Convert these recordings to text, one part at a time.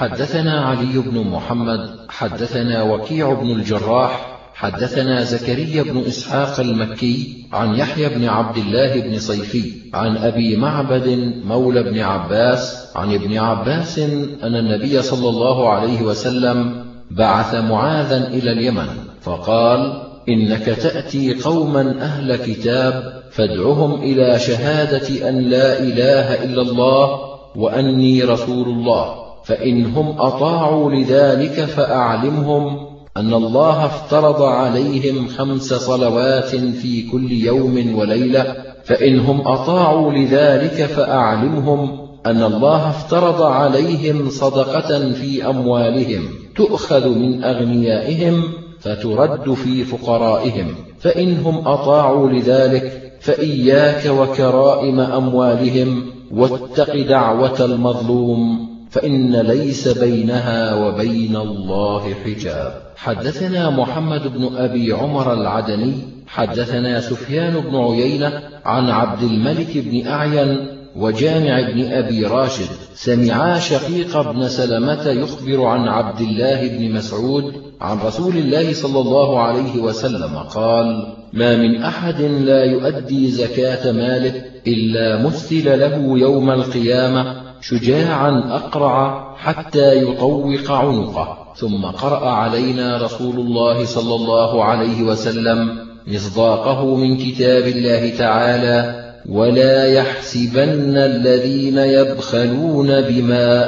حدثنا علي بن محمد حدثنا وكيع بن الجراح حدثنا زكريا بن إسحاق المكي عن يحيى بن عبد الله بن صيفي عن أبي معبد مولى بن عباس عن ابن عباس أن النبي صلى الله عليه وسلم بعث معاذا إلى اليمن فقال إنك تأتي قوما أهل كتاب فادعهم إلى شهادة أن لا إله إلا الله وأني رسول الله. فإنهم أطاعوا لذلك فأعلمهم أن الله افترض عليهم خمس صلوات في كل يوم وليلة. فإنهم أطاعوا لذلك فأعلمهم أن الله افترض عليهم صدقة في أموالهم تؤخذ من أغنيائهم فترد في فقرائهم. فإنهم أطاعوا لذلك فإياك وكرائم أموالهم واتق دعوة المظلوم. فإن ليس بينها وبين الله حجاب. حدثنا محمد بن أبي عمر العدني حدثنا سفيان بن عيينة عن عبد الملك بن أعين وجامع بن أبي راشد. سمعا شقيق بن سلمة يخبر عن عبد الله بن مسعود عن رسول الله صلى الله عليه وسلم قال ما من أحد لا يؤدي زكاة ماله إلا مثل له يوم القيامة شجاعا أقرع حتى يطوق عنقه ثم قرأ علينا رسول الله صلى الله عليه وسلم مصداقه من كتاب الله تعالى ولا يحسبن الذين يبخلون بما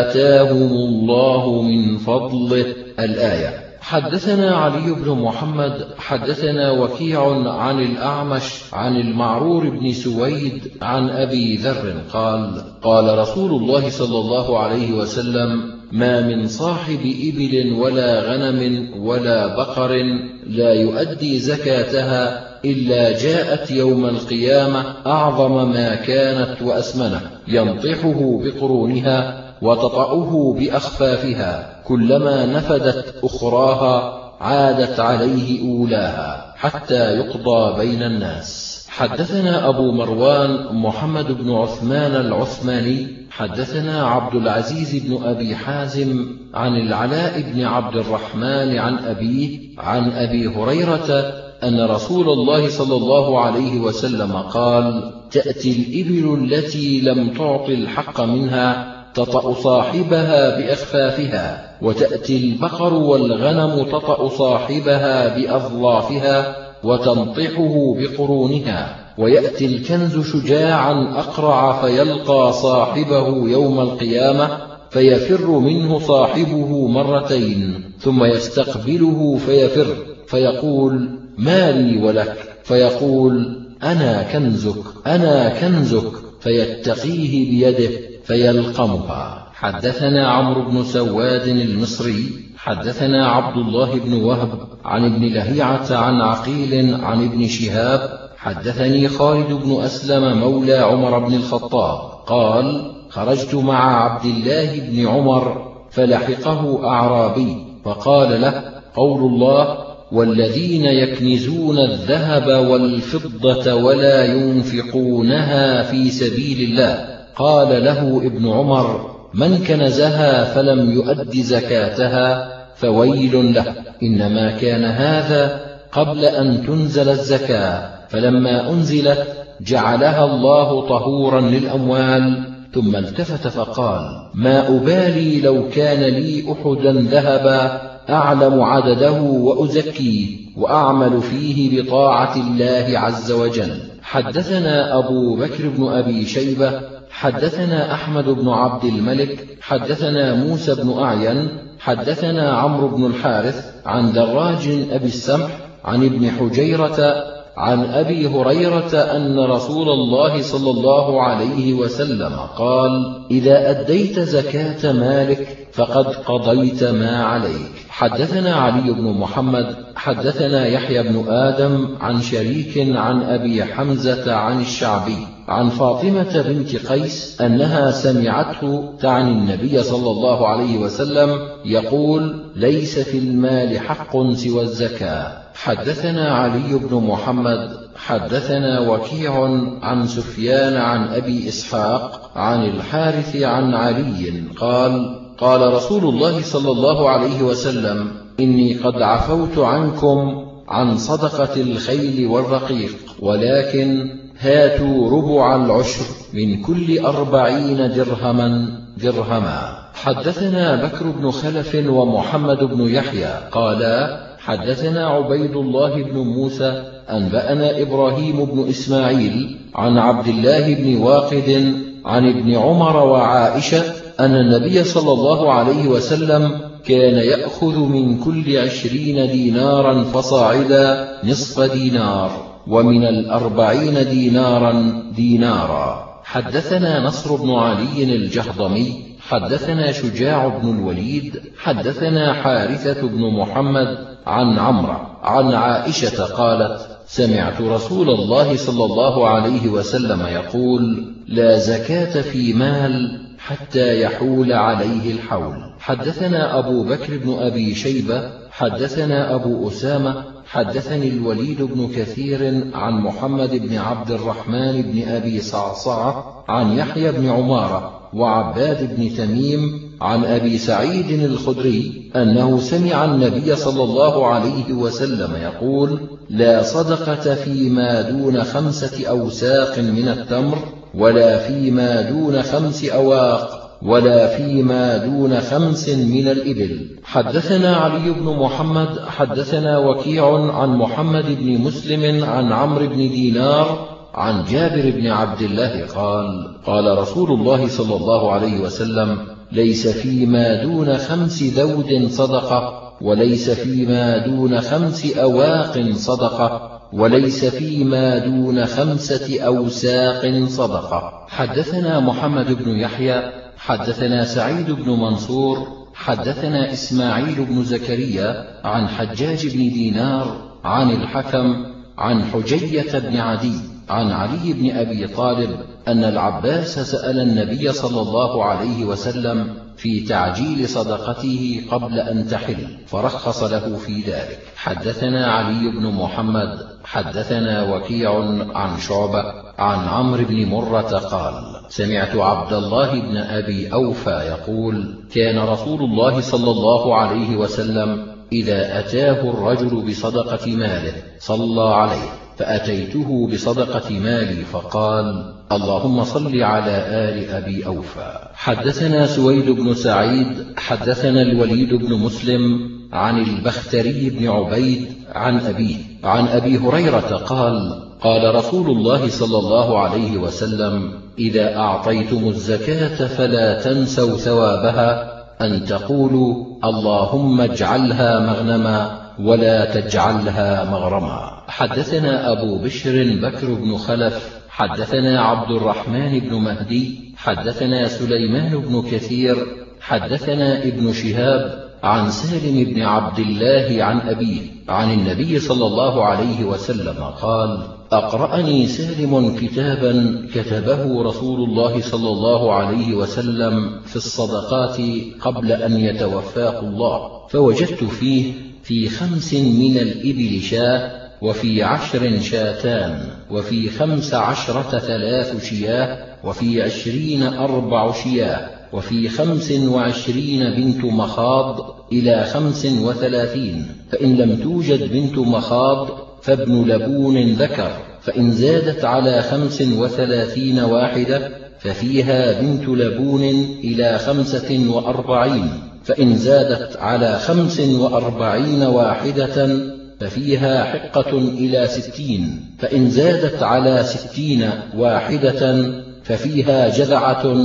آتاهم الله من فضله. الآية حدثنا علي بن محمد حدثنا وكيع عن الأعمش عن المعرور بن سويد عن أبي ذر قال قال رسول الله صلى الله عليه وسلم ما من صاحب إبل ولا غنم ولا بقر لا يؤدي زكاتها إلا جاءت يوم القيامة أعظم ما كانت وأسمنه ينطحه بقرونها وتطأه بأخفافها. كلما نفدت أخراها عادت عليه أولاها حتى يقضى بين الناس. حدثنا أبو مروان محمد بن عثمان العثماني حدثنا عبد العزيز بن أبي حازم عن العلاء بن عبد الرحمن عن أبيه عن أبي هريرة أن رسول الله صلى الله عليه وسلم قال تأتي الإبل التي لم تعط الحق منها تطأ صاحبها بأخفافها وتأتي البقر والغنم تطأ صاحبها بأظلافها وتنطحه بقرونها ويأتي الكنز شجاعا أقرع فيلقى صاحبه يوم القيامة فيفر منه صاحبه مرتين ثم يستقبله فيفر فيقول ما لي ولك؟ فيقول أنا كنزك أنا كنزك. فيتقيه بيده فيلقمها. حدثنا عمرو بن سواد المصري حدثنا عبد الله بن وهب عن ابن لهيعة عن عقيل عن ابن شهاب حدثني خالد بن أسلم مولى عمر بن الخطاب قال خرجت مع عبد الله بن عمر فلحقه أعرابي فقال له قول الله والذين يكنزون الذهب والفضة ولا ينفقونها في سبيل الله. قال له ابن عمر من كنزها فلم يؤد زكاتها فويل له. إنما كان هذا قبل أن تنزل الزكاة فلما أنزلت جعلها الله طهورا للأموال. ثم التفت فقال ما أبالي لو كان لي أحدا ذهبا أعلم عدده وأزكيه وأعمل فيه بطاعة الله عز وجل. حدثنا أبو بكر بن أبي شيبة حدثنا أحمد بن عبد الملك حدثنا موسى بن أعين حدثنا عمرو بن الحارث عن دراج أبي السمح عن ابن حجيرة عن أبي هريرة أن رسول الله صلى الله عليه وسلم قال إذا أديت زكاة مالك فقد قضيت ما عليك. حدثنا علي بن محمد حدثنا يحيى بن آدم عن شريك عن أبي حمزة عن الشعبي عن فاطمة بنت قيس أنها سمعته تعني النبي صلى الله عليه وسلم يقول ليس في المال حق سوى الزكاة. حدثنا علي بن محمد حدثنا وكيع عن سفيان عن أبي إسحاق عن الحارث عن علي قال قال رسول الله صلى الله عليه وسلم إني قد عفوت عنكم عن صدقة الخيل والرقيق ولكن هاتوا ربع العشر من كل أربعين درهما درهما. حدثنا بكر بن خلف ومحمد بن يحيى قالا حدثنا عبيد الله بن موسى أنبأنا إبراهيم بن إسماعيل عن عبد الله بن واقد عن ابن عمر وعائشة أن النبي صلى الله عليه وسلم كان يأخذ من كل عشرين دينارا فصاعدا نصف دينار. ومن الأربعين دينارا دينارا. حدثنا نصر بن علي الجهضمي حدثنا شجاع بن الوليد حدثنا حارثة بن محمد عن عمرو عن عائشة قالت سمعت رسول الله صلى الله عليه وسلم يقول لا زكاة في مال حتى يحول عليه الحول. حدثنا أبو بكر بن أبي شيبة حدثنا أبو أسامة حدثني الوليد بن كثير عن محمد بن عبد الرحمن بن أبي صعصعة عن يحيى بن عمارة وعباد بن تميم عن أبي سعيد الخدري أنه سمع النبي صلى الله عليه وسلم يقول لا صدقة فيما دون خمسة أوساق من التمر ولا فيما دون خمس أواق ولا فيما دون خمس من الإبل. حدثنا علي بن محمد حدثنا وكيع عن محمد بن مسلم عن عمرو بن دينار عن جابر بن عبد الله قال قال رسول الله صلى الله عليه وسلم ليس فيما دون خمس ذود صدقة وليس فيما دون خمس أواق صدقة وليس فيما دون خمسة أوساق صدقة. حدثنا محمد بن يحيى حدثنا سعيد بن منصور حدثنا إسماعيل بن زكريا عن حجاج بن دينار عن الحكم عن حجية بن عدي عن علي بن أبي طالب أن العباس سأل النبي صلى الله عليه وسلم في تعجيل صدقته قبل أن تحل فرخص له في ذلك. حدثنا علي بن محمد حدثنا وكيع عن شعبة عن عمرو بن مرة قال سمعت عبد الله بن أبي أوفى يقول كان رسول الله صلى الله عليه وسلم إذا أتاه الرجل بصدقة ماله صلى عليه فأتيته بصدقة مالي فقال اللهم صل على آل أبي أوفى. حدثنا سويد بن سعيد حدثنا الوليد بن مسلم عن البختري بن عبيد عن أبيه عن أبي هريرة قال قال رسول الله صلى الله عليه وسلم إذا أعطيتم الزكاة فلا تنسوا ثوابها أن تقولوا اللهم اجعلها مغنما ولا تجعلها مغرما. حدثنا أبو بشر بكر بن خلف حدثنا عبد الرحمن بن مهدي حدثنا سليمان بن كثير حدثنا ابن شهاب عن سالم بن عبد الله عن أبيه عن النبي صلى الله عليه وسلم قال أقرأني سالم كتابا كتبه رسول الله صلى الله عليه وسلم في الصدقات قبل أن يتوفاه الله. فوجدت فيه في خمس من الإبل شاة وفي عشر شاتان وفي خمس عشرة ثلاث شياه وفي عشرين أربع شياه وفي خمس وعشرين بنت مخاض إلى خمس وثلاثين. فإن لم توجد بنت مخاض فابن لبون ذكر فإن زادت على خمس وثلاثين واحدة ففيها بنت لبون إلى خمسة وأربعين فإن زادت على خمس وأربعين واحدة ففيها حقة إلى ستين فإن زادت على ستين واحدة ففيها جذعة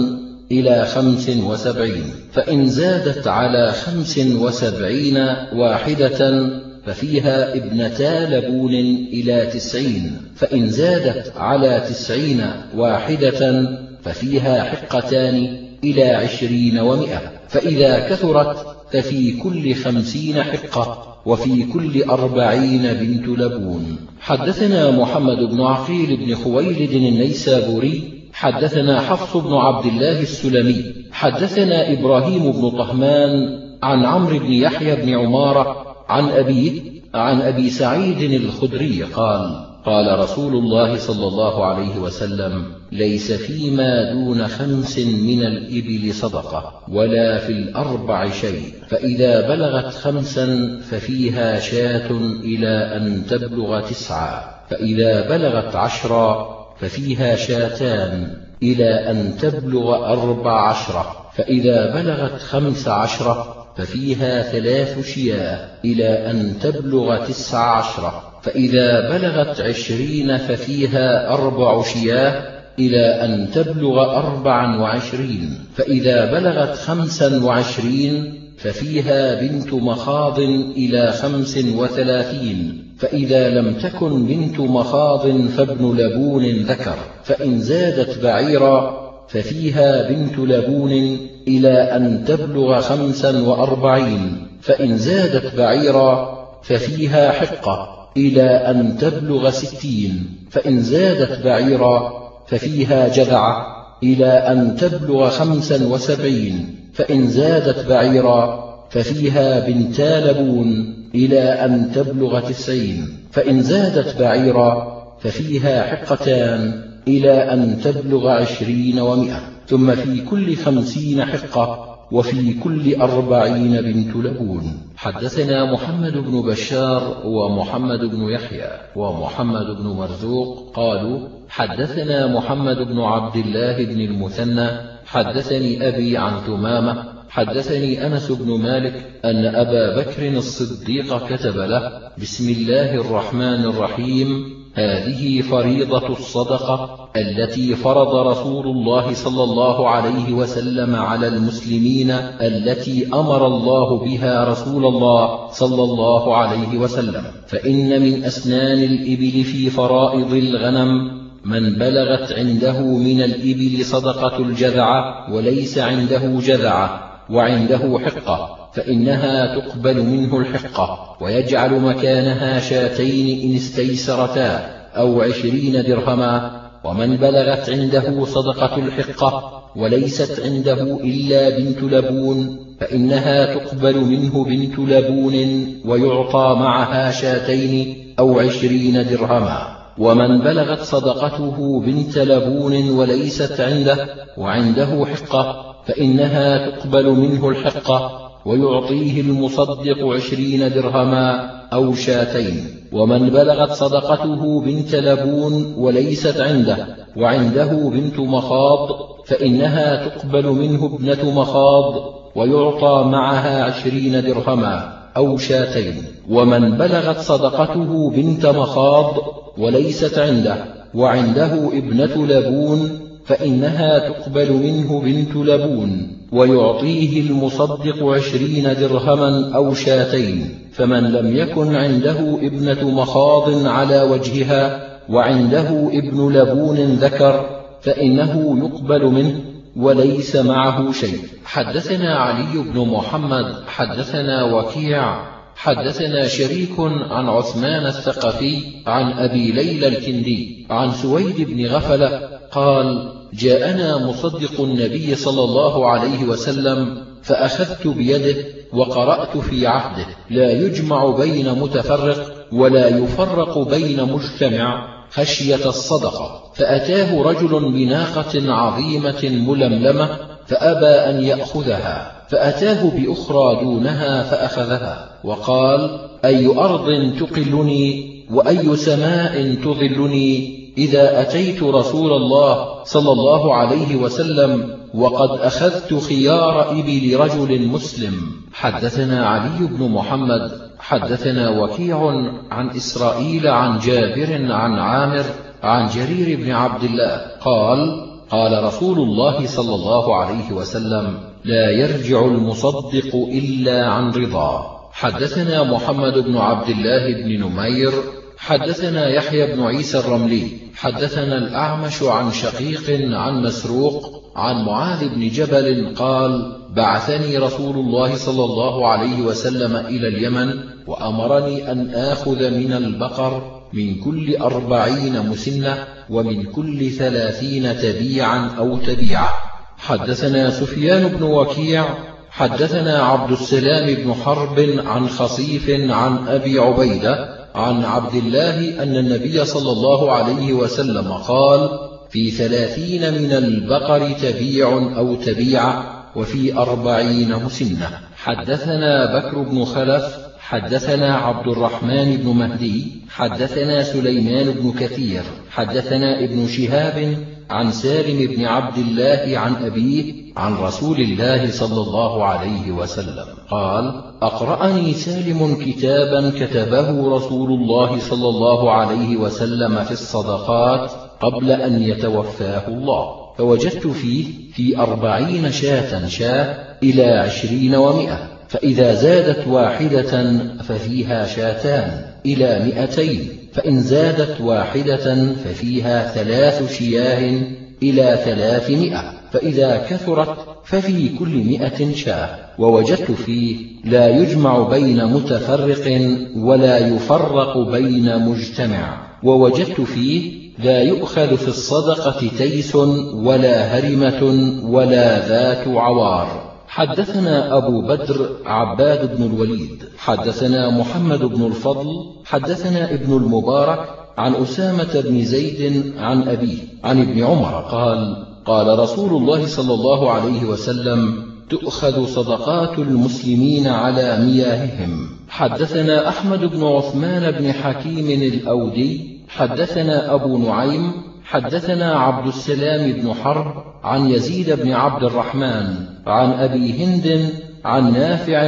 إلى خمس وسبعين فإن زادت على خمس وسبعين واحدة ففيها ابنتا لبون إلى تسعين فإن زادت على تسعين واحدة ففيها حقتان إلى عشرين ومئة فإذا كثرت ففي كل خمسين حقة وفي كل أربعين بنت لبون. حدثنا محمد بن عقيل بن خويلد النيسابوري حدثنا حفص بن عبد الله السلمي حدثنا إبراهيم بن طهمان عن عمرو بن يحيى بن عمارة عن أبيه عن أبي سعيد الخدري قال قال رسول الله صلى الله عليه وسلم ليس فيما دون خمس من الإبل صدقة ولا في الأربع شيء فإذا بلغت خمسا ففيها شاة إلى أن تبلغ تسعا فإذا بلغت عشرا ففيها شاتان إلى أن تبلغ أربع عشرة فإذا بلغت خمس عشرة ففيها ثلاث شياه إلى أن تبلغ تسع عشرة فإذا بلغت عشرين ففيها أربع شياه إلى أن تبلغ أربعا وعشرين. فإذا بلغت خمسا وعشرين ففيها بنت مخاض إلى خمس وثلاثين. فإذا لم تكن بنت مخاض فابن لبون ذكر. فإن زادت بعيرا ففيها بنت لبون إلى أن تبلغ خمسا وأربعين فإن زادت بعيرا ففيها حقة إلى أن تبلغ ستين فإن زادت بعيرا ففيها جذعة إلى أن تبلغ خمسا وسبعين فإن زادت بعيرا ففيها بنتا لبون إلى أن تبلغ تسعين فإن زادت بعيرا ففيها حقتان إلى أن تبلغ عشرين ومئة. ثم في كل خمسين حقة وفي كل أربعين بنت لبون. حدثنا محمد بن بشار ومحمد بن يحيى ومحمد بن مرزوق قالوا حدثنا محمد بن عبد الله بن المثنى حدثني أبي عن تمامة حدثني أنس بن مالك أن أبا بكر الصديق كتب له بسم الله الرحمن الرحيم هذه فريضة الصدقة التي فرض رسول الله صلى الله عليه وسلم على المسلمين التي أمر الله بها رسول الله صلى الله عليه وسلم. فإن من أسنان الإبل في فرائض الغنم من بلغت عنده من الإبل صدقة الجذعة وليس عنده جذعة وعنده حقة فإنها تقبل منه الحقة ويجعل مكانها شاتين إن استيسرتا أو عشرين درهما ومن بلغت عنده صدقة الحقة وليست عنده إلا بنت لبون فإنها تقبل منه بنت لبون ويعطى معها شاتين أو عشرين درهما. ومن بلغت صدقته بنت لبون وليست عنده وعنده حقة فإنها تقبل منه الحقة ويعطيه المصدق عشرين درهما أو شاتين. ومن بلغت صدقته بنت لبون وليست عنده وعنده بنت مخاض فإنها تقبل منه ابنة مخاض ويعطى معها عشرين درهما. أو شاتين ومن بلغت صدقته بنت مخاض وليست عنده وعنده ابنة لبون فإنها تقبل منه بنت لبون ويعطيه المصدق عشرين درهما أو شاتين فمن لم يكن عنده ابنة مخاض على وجهها وعنده ابن لبون ذكر فإنه يقبل منه وليس معه شيء. حدثنا علي بن محمد حدثنا وكيع حدثنا شريك عن عثمان الثقفي عن أبي ليلى الكندي عن سويد بن غفلة قال جاءنا مصدق النبي صلى الله عليه وسلم فأخذت بيده وقرأت في عهده. لا يجمع بين متفرق ولا يفرق بين مجتمع. خشية الصدقة فأتاه رجل بناقة عظيمة ململمة فأبى أن يأخذها فأتاه بأخرى دونها فأخذها وقال أي أرض تقلني وأي سماء تظلني إذا أتيت رسول الله صلى الله عليه وسلم وقد أخذت خيار إبل رجل مسلم. حدثنا علي بن محمد حدثنا وكيع عن إسرائيل عن جابر عن عامر عن جرير بن عبد الله قال قال رسول الله صلى الله عليه وسلم لا يرجع المصدق إلا عن رضا. حدثنا محمد بن عبد الله بن نمير حدثنا يحيى بن عيسى الرملي حدثنا الأعمش عن شقيق عن مسروق عن معاذ بن جبل قال بعثني رسول الله صلى الله عليه وسلم إلى اليمن وأمرني أن آخذ من البقر من كل أربعين مسنة ومن كل ثلاثين تبيعا أو تبيعة. حدثنا سفيان بن وكيع حدثنا عبد السلام بن حرب عن خصيف عن أبي عبيدة عن عبد الله أن النبي صلى الله عليه وسلم قال في ثلاثين من البقر تبيع أو تبيع وفي أربعين مسنة حدثنا بكر بن خلف حدثنا عبد الرحمن بن مهدي حدثنا سليمان بن كثير حدثنا ابن شهاب عن سالم بن عبد الله عن أبيه عن رسول الله صلى الله عليه وسلم قال أقرأني سالم كتابا كتبه رسول الله صلى الله عليه وسلم في الصدقات قبل أن يتوفاه الله فوجدت فيه في أربعين شاة شاة إلى عشرين ومئة فإذا زادت واحدة ففيها شاتان إلى مئتين فإن زادت واحدة ففيها ثلاث شياه إلى ثلاثمائة فإذا كثرت ففي كل مئة شاة. ووجدت فيه لا يجمع بين متفرق ولا يفرق بين مجتمع. ووجدت فيه لا يؤخذ في الصدقة تيس ولا هرمة ولا ذات عوار. حدثنا أبو بدر عباد بن الوليد حدثنا محمد بن الفضل حدثنا ابن المبارك عن أسامة بن زيد عن أبيه عن ابن عمر قال قال رسول الله صلى الله عليه وسلم تؤخذ صدقات المسلمين على مياههم. حدثنا أحمد بن عثمان بن حكيم الأودي حدثنا أبو نعيم حدثنا عبد السلام بن حرب عن يزيد بن عبد الرحمن عن أبي هند عن نافع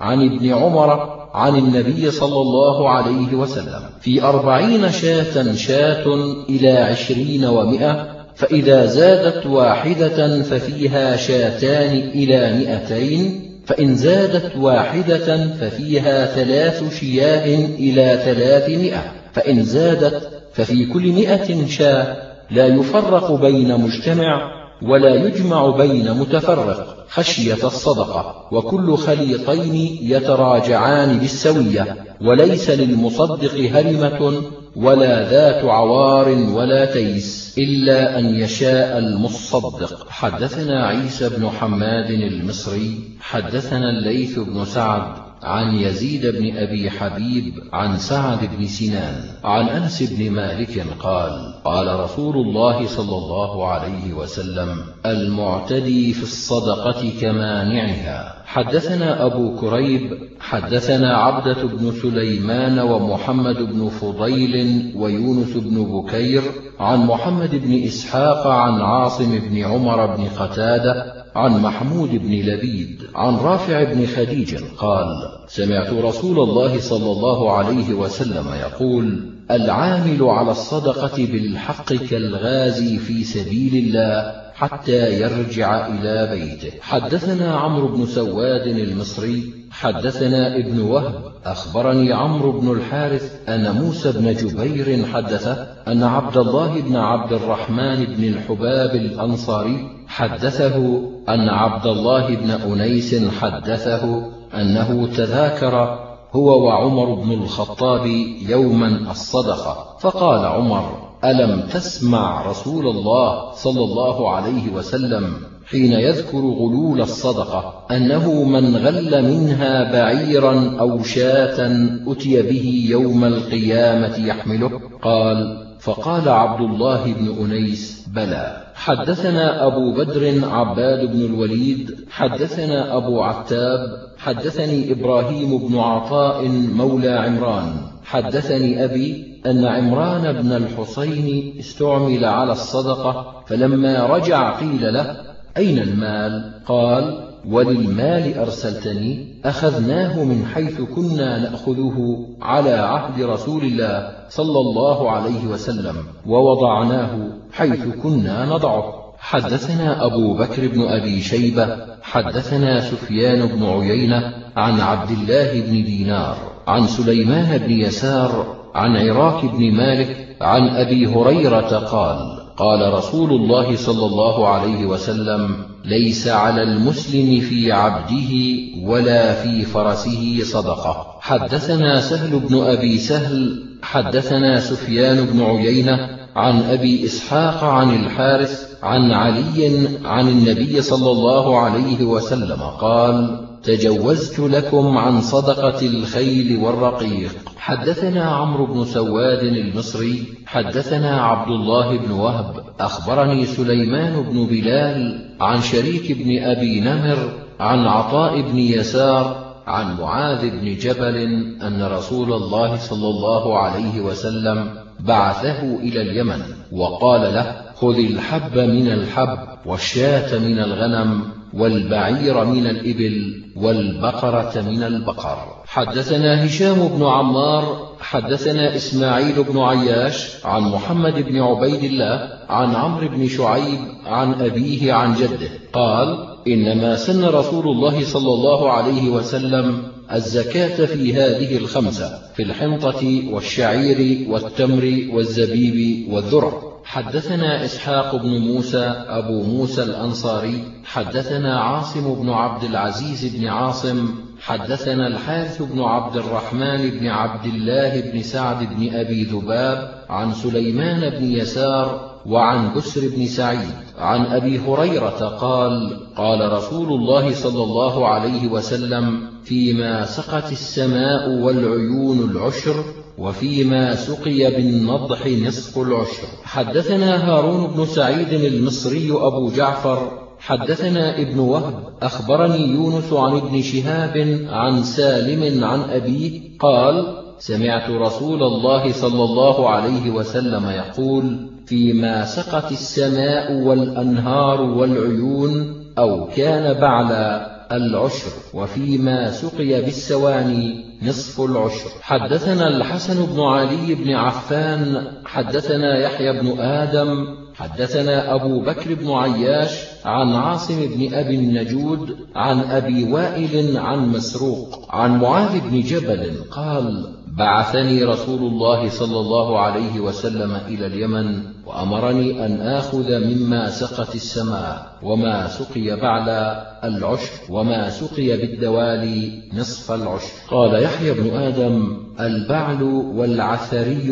عن ابن عمر عن النبي صلى الله عليه وسلم. في أربعين شاة شاة إلى عشرين ومئة فإذا زادت واحدة ففيها شاتان إلى مئتين فإن زادت واحدة ففيها ثلاث شياه إلى ثلاثمائة فإن زادت ففي كل مئة شاة لا يفرق بين مجتمع ولا يجمع بين متفرق خشية الصدقة وكل خليطين يتراجعان بالسوية وليس للمصدق هرمة ولا ذات عوار ولا تيس إلا أن يشاء المصدق. حدثنا عيسى بن حماد المصري حدثنا الليث بن سعد عن يزيد بن أبي حبيب عن سعد بن سنان عن أنس بن مالك قال قال رسول الله صلى الله عليه وسلم المعتدي في الصدقة كمانعها. حدثنا أبو كريب حدثنا عبدة بن سليمان ومحمد بن فضيل ويونس بن بكير عن محمد بن إسحاق عن عاصم بن عمر بن قتادة عن محمود بن لبيد عن رافع بن خديج قال سمعت رسول الله صلى الله عليه وسلم يقول العامل على الصدقة بالحق كالغازي في سبيل الله حتى يرجع إلى بيته. حدثنا عمرو بن سواد المصري حدثنا ابن وهب أخبرني عمرو بن الحارث أن موسى بن جبير حدثه أن عبد الله بن عبد الرحمن بن الحباب الأنصاري حدثه أن عبد الله بن أنيس حدثه أنه تذاكر هو وعمر بن الخطاب يوما الصدقة. فقال عمر ألم تسمع رسول الله صلى الله عليه وسلم حين يذكر غلول الصدقة أنه من غل منها بعيرا أو شاة أتي به يوم القيامة يحمله. قال فقال عبد الله بن أنيس بلى. حدثنا أبو بدر عباد بن الوليد حدثنا أبو عتاب حدثني إبراهيم بن عطاء مولى عمران. حدثني أبي أن عمران بن الحصين استعمل على الصدقة فلما رجع قيل له أين المال؟ قال وللمال أرسلتني أخذناه من حيث كنا نأخذه على عهد رسول الله صلى الله عليه وسلم ووضعناه حيث كنا نضعه. حدثنا أبو بكر بن أبي شيبة حدثنا سفيان بن عيينة عن عبد الله بن دينار عن سليمان بن يسار عن عراك بن مالك عن أبي هريرة قال قال رسول الله صلى الله عليه وسلم ليس على المسلم في عبده ولا في فرسه صدقة. حدثنا سهل بن أبي سهل حدثنا سفيان بن عيينة عن أبي إسحاق عن الحارث عن علي عن النبي صلى الله عليه وسلم قال تجوزت لكم عن صدقة الخيل والرقيق. حدثنا عمرو بن سواد المصري حدثنا عبد الله بن وهب. أخبرني سليمان بن بلال عن شريك بن أبي نمر عن عطاء بن يسار عن معاذ بن جبل أن رسول الله صلى الله عليه وسلم بعثه إلى اليمن وقال له خذ الحب من الحب والشاة من الغنم والبعير من الإبل والبقرة من البقر. حدثنا هشام بن عمار حدثنا إسماعيل بن عياش عن محمد بن عبيد الله عن عمرو بن شعيب عن أبيه عن جده. قال إنما سن رسول الله صلى الله عليه وسلم الزكاة في هذه الخمسة في الحنطة والشعير والتمر والزبيب والذرة. حدثنا إسحاق بن موسى أبو موسى الأنصاري. حدثنا عاصم بن عبد العزيز بن عاصم. حدثنا الحارث بن عبد الرحمن بن عبد الله بن سعد بن أبي ذباب عن سليمان بن يسار وعن بسر بن سعيد عن أبي هريرة قال قال رسول الله صلى الله عليه وسلم فيما سقت السماء والعيون العشر وفيما سقي بالنضح نصف العشر. حدثنا هارون بن سعيد المصري أبو جعفر. حدثنا ابن وهب أخبرني يونس عن ابن شهاب عن سالم عن أبيه قال سمعت رسول الله صلى الله عليه وسلم يقول فيما سقت السماء والأنهار والعيون أو كان بعلا العشر وفيما سقي بالسواني نصف العشر. حدثنا الحسن بن علي بن عفان حدثنا يحيى بن آدم حدثنا أبو بكر بن عياش عن عاصم بن أبي النجود عن أبي وائل عن مسروق عن معاذ بن جبل قال بعثني رسول الله صلى الله عليه وسلم إلى اليمن وأمرني أن آخذ مما سقت السماء وما سقي بعد العشر وما سقي بالدوالي نصف العشر. قال يحيى بن آدم البعل والعثري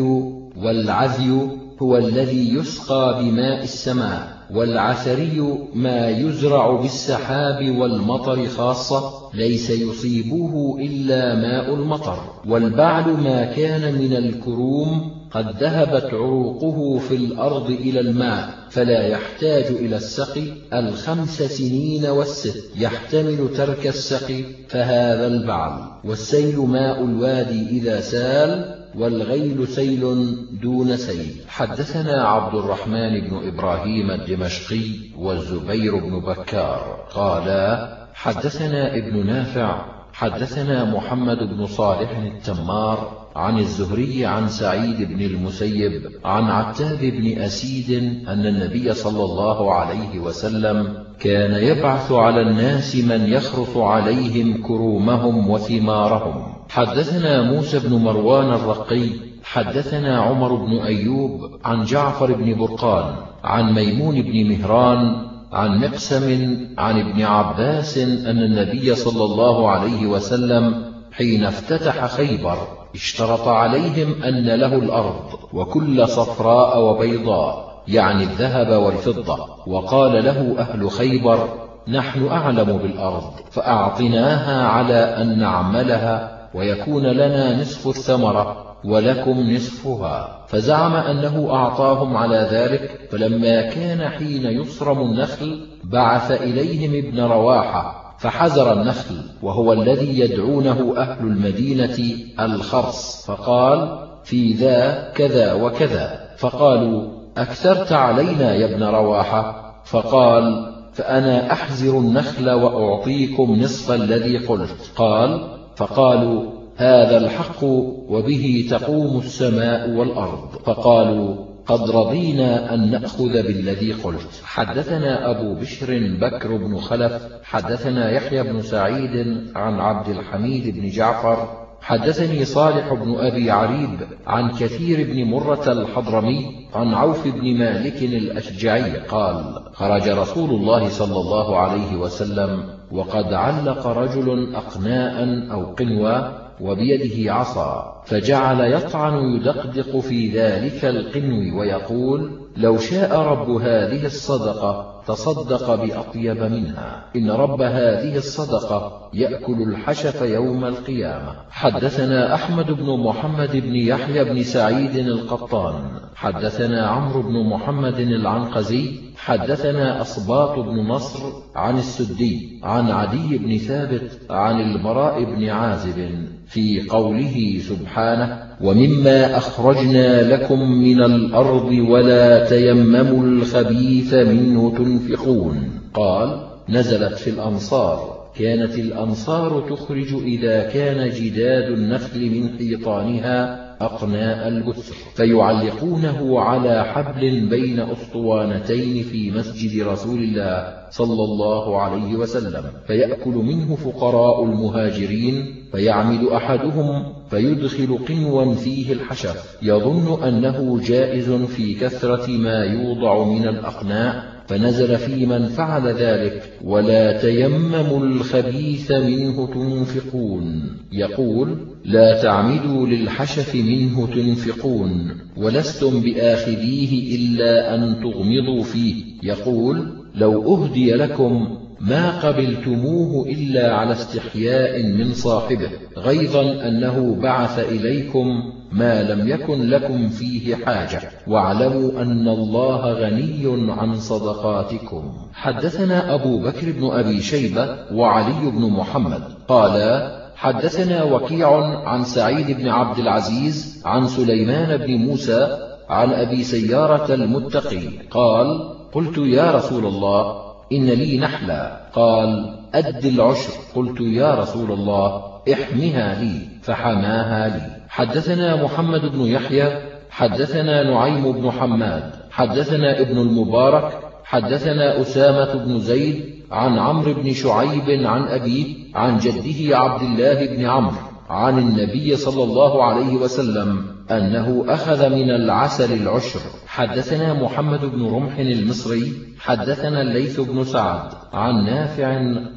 والعذي هو الذي يسقى بماء السماء والعثري ما يزرع بالسحاب والمطر خاصة ليس يصيبه إلا ماء المطر والبعل ما كان من الكروم قد ذهبت عروقه في الأرض إلى الماء فلا يحتاج إلى السقي الخمس سنين والست يحتمل ترك السقي فهذا البعل والسيل ماء الوادي إذا سال والغيل سيل دون سيل. حدثنا عبد الرحمن بن إبراهيم الدمشقي والزبير بن بكار قالا حدثنا ابن نافع حدثنا محمد بن صالح التمار عن الزهري عن سعيد بن المسيب عن عتاب بن أسيد أن النبي صلى الله عليه وسلم كان يبعث على الناس من يخرص عليهم كرومهم وثمارهم. حدثنا موسى بن مروان الرقي حدثنا عمر بن أيوب عن جعفر بن برقان عن ميمون بن مهران عن مقسم عن ابن عباس أن النبي صلى الله عليه وسلم حين افتتح خيبر اشترط عليهم أن له الأرض وكل صفراء وبيضاء يعني الذهب والفضة. وقال له أهل خيبر نحن أعلم بالأرض فأعطناها على أن نعملها ويكون لنا نصف الثمرة. ولكم نصفها. فزعم أنه أعطاهم على ذلك فلما كان حين يصرم النخل بعث إليهم ابن رواحة فحزر النخل وهو الذي يدعونه أهل المدينة الخرص. فقال في ذا كذا وكذا. فقالوا أكثرت علينا يا ابن رواحة؟ فقال فأنا أحزر النخل وأعطيكم نصف الذي قلت. قال فقالوا هذا الحق وبه تقوم السماء والأرض. فقالوا قد رضينا أن نأخذ بالذي قلت. حدثنا أبو بشر بكر بن خلف حدثنا يحيى بن سعيد عن عبد الحميد بن جعفر حدثني صالح بن أبي عريب عن كثير بن مرة الحضرمي عن عوف بن مالك الأشجعي قال خرج رسول الله صلى الله عليه وسلم وقد علق رجل أقناء أو قنوى وبيده عصا فجعل يطعن يدقدق في ذلك القنو ويقول لو شاء رب هذه الصدقة تصدق بأطيب منها. إن رب هذه الصدقة يأكل الحشف يوم القيامة. حدثنا أحمد بن محمد بن يحيى بن سعيد القطان. حدثنا عمرو بن محمد العنقزي. حدثنا أصباط بن نصر عن السدي عن عدي بن ثابت عن البراء بن عازب في قوله سبحانه ومما أخرجنا لكم من الأرض ولا تيمموا الخبيث منه تنفقون. قال نزلت في الأنصار. كانت الأنصار تخرج إذا كان جداد النخل من حيطانها أقناء البثر فيعلقونه على حبل بين أسطوانتين في مسجد رسول الله صلى الله عليه وسلم فيأكل منه فقراء المهاجرين فيعمد أحدهم فيدخل قنوا فيه الحشف يظن أنه جائز في كثرة ما يوضع من الأقناء فنزل في من فعل ذلك ولا تيمموا الخبيث منه تنفقون. يقول لا تعمدوا للحشف منه تنفقون ولستم بآخذيه إلا أن تغمضوا فيه. يقول لو أهدي لكم ما قبلتموه إلا على استحياء من صاحبه غيظا أنه بعث إليكم ما لم يكن لكم فيه حاجة. واعلموا أن الله غني عن صدقاتكم. حدثنا أبو بكر بن أبي شيبة وعلي بن محمد. قالا حدثنا وكيع عن سعيد بن عبد العزيز عن سليمان بن موسى عن أبي سيارة المتقي. قال قلت يا رسول الله إن لي نحلا. قال أد العشر. قلت يا رسول الله احمها لي فحماها لي. حدثنا محمد بن يحيى حدثنا نعيم بن حماد حدثنا ابن المبارك حدثنا أسامة بن زيد عن عمرو بن شعيب عن أبيه عن جده عبد الله بن عمرو عن النبي صلى الله عليه وسلم أنه أخذ من العسل العشر. حدثنا محمد بن رمح المصري حدثنا الليث بن سعد عن نافع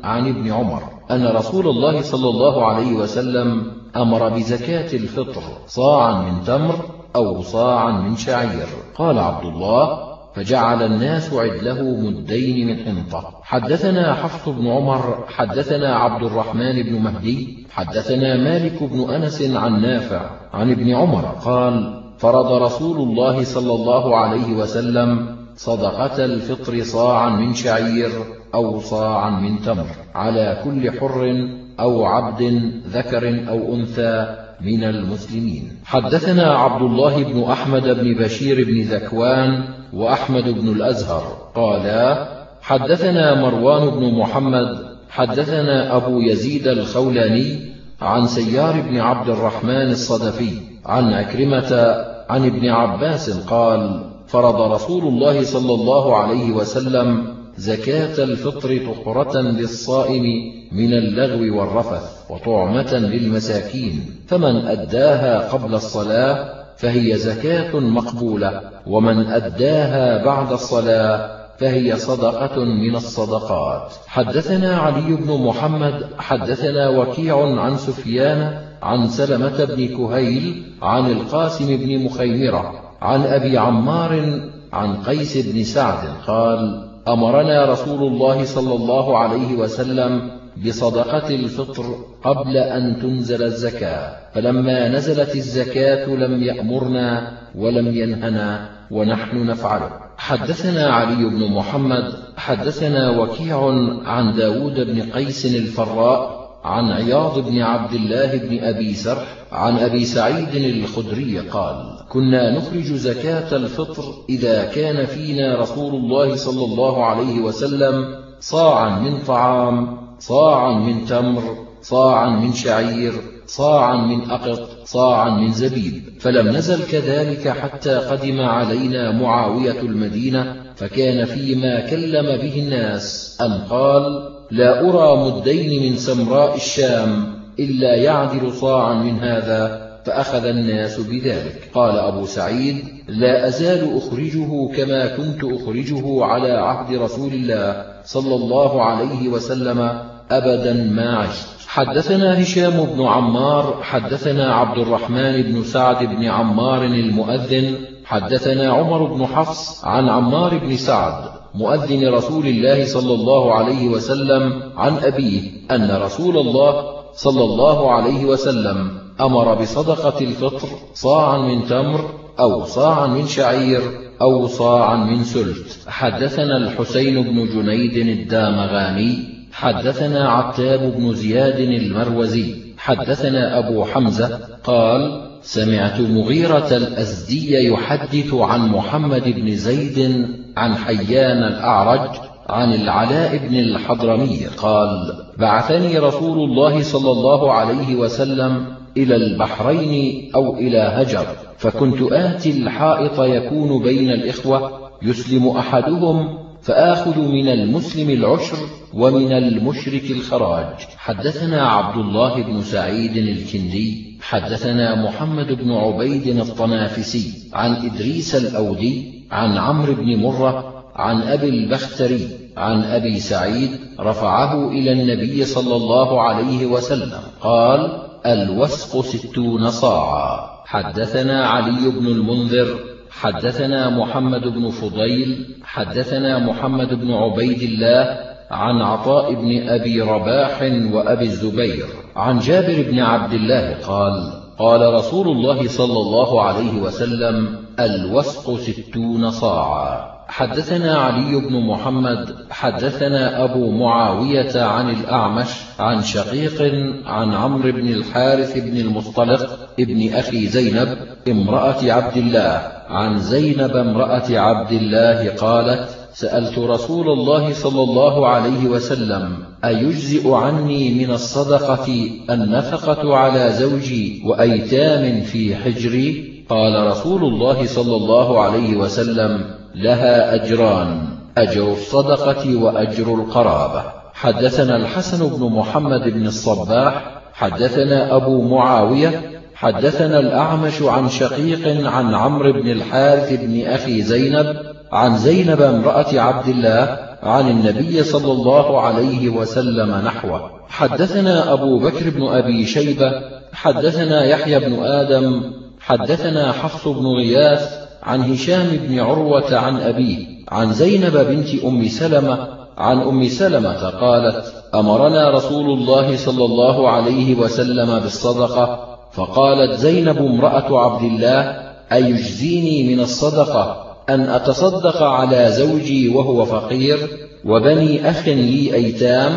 عن ابن عمر. أن رسول الله صلى الله عليه وسلم أمر بزكاة الفطر صاعا من تمر أو صاعا من شعير. قال عبد الله فجعل الناس عدله مدين من حنطة. حدثنا حفص بن عمر حدثنا عبد الرحمن بن مهدي حدثنا مالك بن أنس عن نافع عن ابن عمر. قال فرض رسول الله صلى الله عليه وسلم صدقة الفطر صاعا من شعير أو صاعا من تمر. على كل حر أو عبد ذكر أو أنثى من المسلمين. حدثنا عبد الله بن أحمد بن بشير بن ذكوان وأحمد بن الأزهر. قالا حدثنا مروان بن محمد حدثنا أبو يزيد الخولاني عن سيار بن عبد الرحمن الصدفي عن أكرمة عن ابن عباس قال فرض رسول الله صلى الله عليه وسلم زكاة الفطر طهرة للصائم من اللغو والرفث وطعمة للمساكين فمن أداها قبل الصلاة فهي زكاة مقبولة ومن أداها بعد الصلاة فهي صدقة من الصدقات. حدثنا علي بن محمد حدثنا وكيع عن سفيان عن سلمة بن كهيل عن القاسم بن مخيمرة عن أبي عمار عن قيس بن سعد قال أمرنا رسول الله صلى الله عليه وسلم بصدقة الفطر قبل أن تنزل الزكاة فلما نزلت الزكاة لم يأمرنا ولم ينهنا ونحن نفعله. حدثنا علي بن محمد حدثنا وكيع عن داود بن قيس الفراء عن عياض بن عبد الله بن أبي سرح عن أبي سعيد الخدري قال كنا نخرج زكاة الفطر إذا كان فينا رسول الله صلى الله عليه وسلم صاعا من طعام صاعا من تمر صاعا من شعير صاعا من أقط صاعا من زبيب. فلم نزل كذلك حتى قدم علينا معاوية المدينة فكان فيما كلم به الناس أن قال لا أرى مدين من سمراء الشام إلا يعدل صاعا من هذا. فأخذ الناس بذلك. قال أبو سعيد لا أزال أخرجه كما كنت أخرجه على عهد رسول الله صلى الله عليه وسلم أبدا ما عشت. حدثنا هشام بن عمار حدثنا عبد الرحمن بن سعد بن عمار المؤذن حدثنا عمر بن حفص عن عمار بن سعد مؤذن رسول الله صلى الله عليه وسلم عن أبيه أن رسول الله صلى الله عليه وسلم أمر بصدقة الفطر صاعا من تمر أو صاعا من شعير أو صاعا من سلت. حدثنا الحسين بن جنيد الدامغاني حدثنا عتاب بن زياد المروزي حدثنا أبو حمزة قال سمعت مغيرة الأزدي يحدث عن محمد بن زيد عن حيان الأعرج عن العلاء بن الحضرمي قال بعثني رسول الله صلى الله عليه وسلم إلى البحرين أو إلى هجر فكنت آتي الحائط يكون بين الإخوة يسلم أحدهم فآخذ من المسلم العشر ومن المشرك الخراج. حدثنا عبد الله بن سعيد الكندي حدثنا محمد بن عبيد الطنافسي عن إدريس الأودي عن عمرو بن مرة عن أبي البختري عن أبي سعيد رفعه إلى النبي صلى الله عليه وسلم قال الوسق ستون صاعا. حدثنا علي بن المنذر حدثنا محمد بن فضيل حدثنا محمد بن عبيد الله عن عطاء بن أبي رباح وأبي الزبير عن جابر بن عبد الله قال قال رسول الله صلى الله عليه وسلم الوسق ستون صاعا. حدثنا علي بن محمد حدثنا أبو معاوية عن الأعمش عن شقيق عن عمرو بن الحارث بن المصطلق ابن أخي زينب امرأة عبد الله. عن زينب امرأة عبد الله قالت سألت رسول الله صلى الله عليه وسلم أيجزئ عني من الصدقة النفقة على زوجي وأيتام في حجري؟ قال رسول الله صلى الله عليه وسلم لها أجران أجر الصدقة وأجر القرابة. حدثنا الحسن بن محمد بن الصباح حدثنا أبو معاوية حدثنا الأعمش عن شقيق عن عمرو بن الحارث بن أخي زينب عن زينب امرأة عبد الله عن النبي صلى الله عليه وسلم نحوه. حدثنا أبو بكر بن أبي شيبة حدثنا يحيى بن آدم حدثنا حفص بن غياث عن هشام بن عروة عن أبيه عن زينب بنت أم سلمة عن أم سلمة قالت أمرنا رسول الله صلى الله عليه وسلم بالصدقة فقالت زينب امرأة عبد الله أيجزيني من الصدقة أن أتصدق على زوجي وهو فقير وبني أخ لي أيتام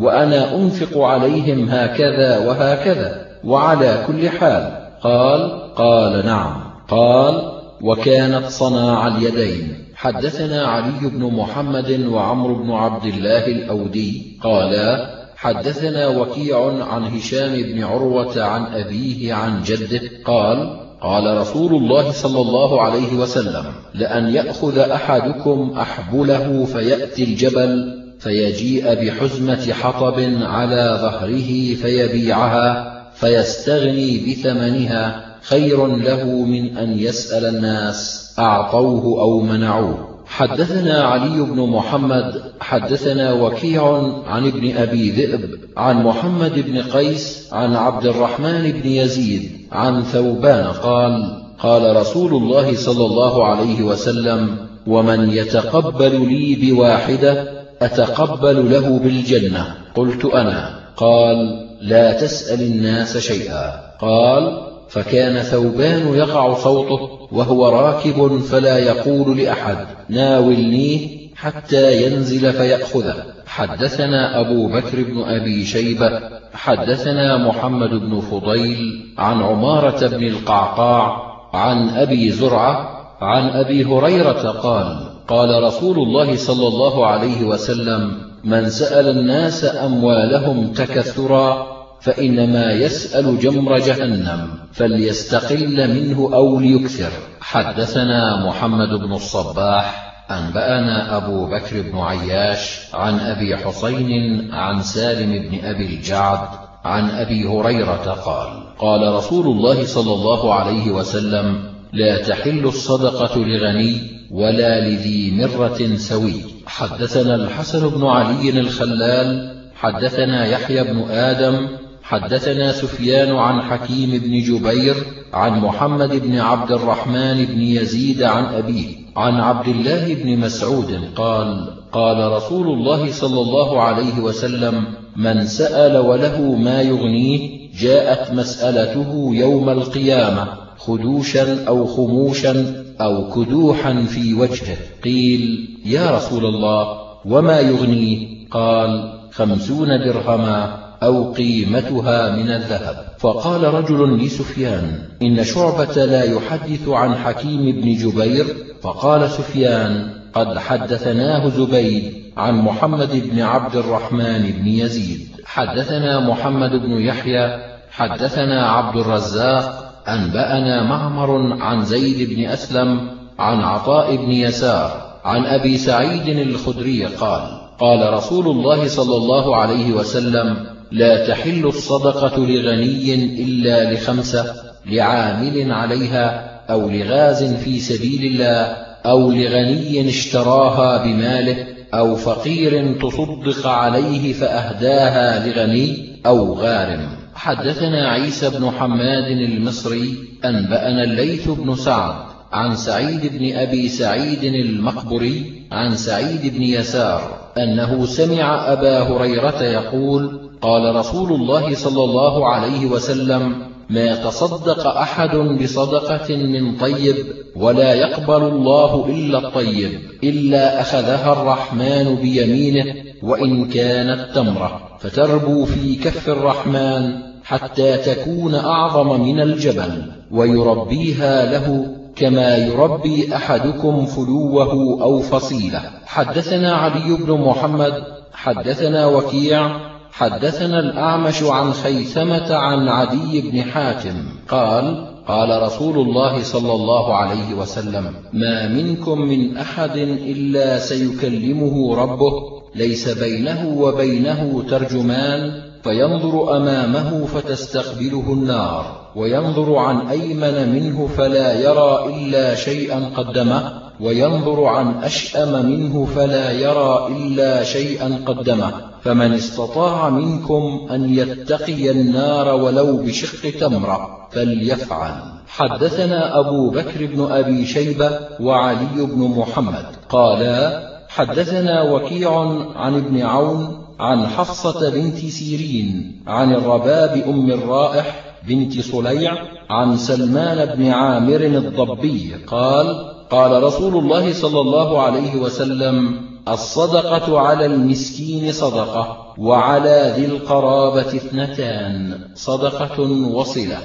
وأنا أنفق عليهم هكذا وهكذا وعلى كل حال. قال قال نعم. قال وكانت صناع اليدين. حدثنا علي بن محمد وعمرو بن عبد الله الأودي قالا حدثنا وكيع عن هشام بن عروة عن أبيه عن جده قال قال رسول الله صلى الله عليه وسلم لأن يأخذ أحدكم أحبله فيأتي الجبل فيجيء بحزمة حطب على ظهره فيبيعها فيستغني بثمنها خير له من أن يسأل الناس أعطوه أو منعوه. حدثنا علي بن محمد حدثنا وكيع عن ابن أبي ذئب عن محمد بن قيس عن عبد الرحمن بن يزيد عن ثوبان قال قال رسول الله صلى الله عليه وسلم ومن يتقبل لي بواحدة أتقبل له بالجنة. قلت أنا قال لا تسأل الناس شيئا. قال فكان ثوبان يقع صوته وهو راكب فلا يقول لأحد ناولنيه حتى ينزل فيأخذه. حدثنا أبو بكر بن أبي شيبة حدثنا محمد بن فضيل عن عمارة بن القعقاع عن أبي زرعة عن أبي هريرة قال قال رسول الله صلى الله عليه وسلم من سأل الناس أموالهم تكثرا فإنما يسأل جمر جهنم فليستقل منه أو ليكثر. حدثنا محمد بن الصباح أنبأنا أبو بكر بن عياش عن أبي حسين عن سالم بن أبي الجعد عن أبي هريرة قال قال رسول الله صلى الله عليه وسلم لا تحل الصدقة لغني ولا لذي مرة سوي. حدثنا الحسن بن علي الخلال حدثنا يحيى بن آدم حدثنا سفيان عن حكيم بن جبير عن محمد بن عبد الرحمن بن يزيد عن أبيه عن عبد الله بن مسعود قال قال رسول الله صلى الله عليه وسلم من سأل وله ما يغنيه جاءت مسألته يوم القيامة خدوشا أو خموشا أو كدوحا في وجهه. قيل يا رسول الله وما يغنيه؟ قال خمسون درهما. أو قيمتها من الذهب. فقال رجل لسفيان إن شعبة لا يحدث عن حكيم بن جبير. فقال سفيان قد حدثناه زبيد عن محمد بن عبد الرحمن بن يزيد. حدثنا محمد بن يحيى حدثنا عبد الرزاق أنبأنا معمر عن زيد بن أسلم عن عطاء بن يسار عن أبي سعيد الخدري قال قال رسول الله صلى الله عليه وسلم لا تحل الصدقة لغني إلا لخمسة لعامل عليها أو لغاز في سبيل الله أو لغني اشتراها بماله أو فقير تصدق عليه فأهداها لغني أو غارم. حدثنا عيسى بن حماد المصري أنبأنا الليث بن سعد عن سعيد بن أبي سعيد المقبري عن سعيد بن يسار أنه سمع أبا هريرة يقول قال رسول الله صلى الله عليه وسلم ما تصدق أحد بصدقة من طيب ولا يقبل الله إلا الطيب إلا أخذها الرحمن بيمينه وإن كانت تمرة فتربو في كف الرحمن حتى تكون أعظم من الجبل ويربيها له كما يربي أحدكم فلوه أو فصيلة. حدثنا علي بن محمد حدثنا وكيع حدثنا الأعمش عن خيثمة عن عدي بن حاتم. قال قال رسول الله صلى الله عليه وسلم ما منكم من أحد إلا سيكلمه ربه ليس بينه وبينه ترجمان فينظر أمامه فتستقبله النار وينظر عن أيمن منه فلا يرى إلا شيئا قدمه وينظر عن أشأم منه فلا يرى إلا شيئا قدمه. فمن استطاع منكم أن يتقي النار ولو بشق تمرة فليفعل. حدثنا أبو بكر بن أبي شيبة وعلي بن محمد قالا حدثنا وكيع عن ابن عون عن حفصة بنت سيرين عن الرباب أم الرائح بنت صليع عن سلمان بن عامر الضبي قال قال رسول الله صلى الله عليه وسلم الصدقة على المسكين صدقة وعلى ذي القرابة اثنتان صدقة وصلة.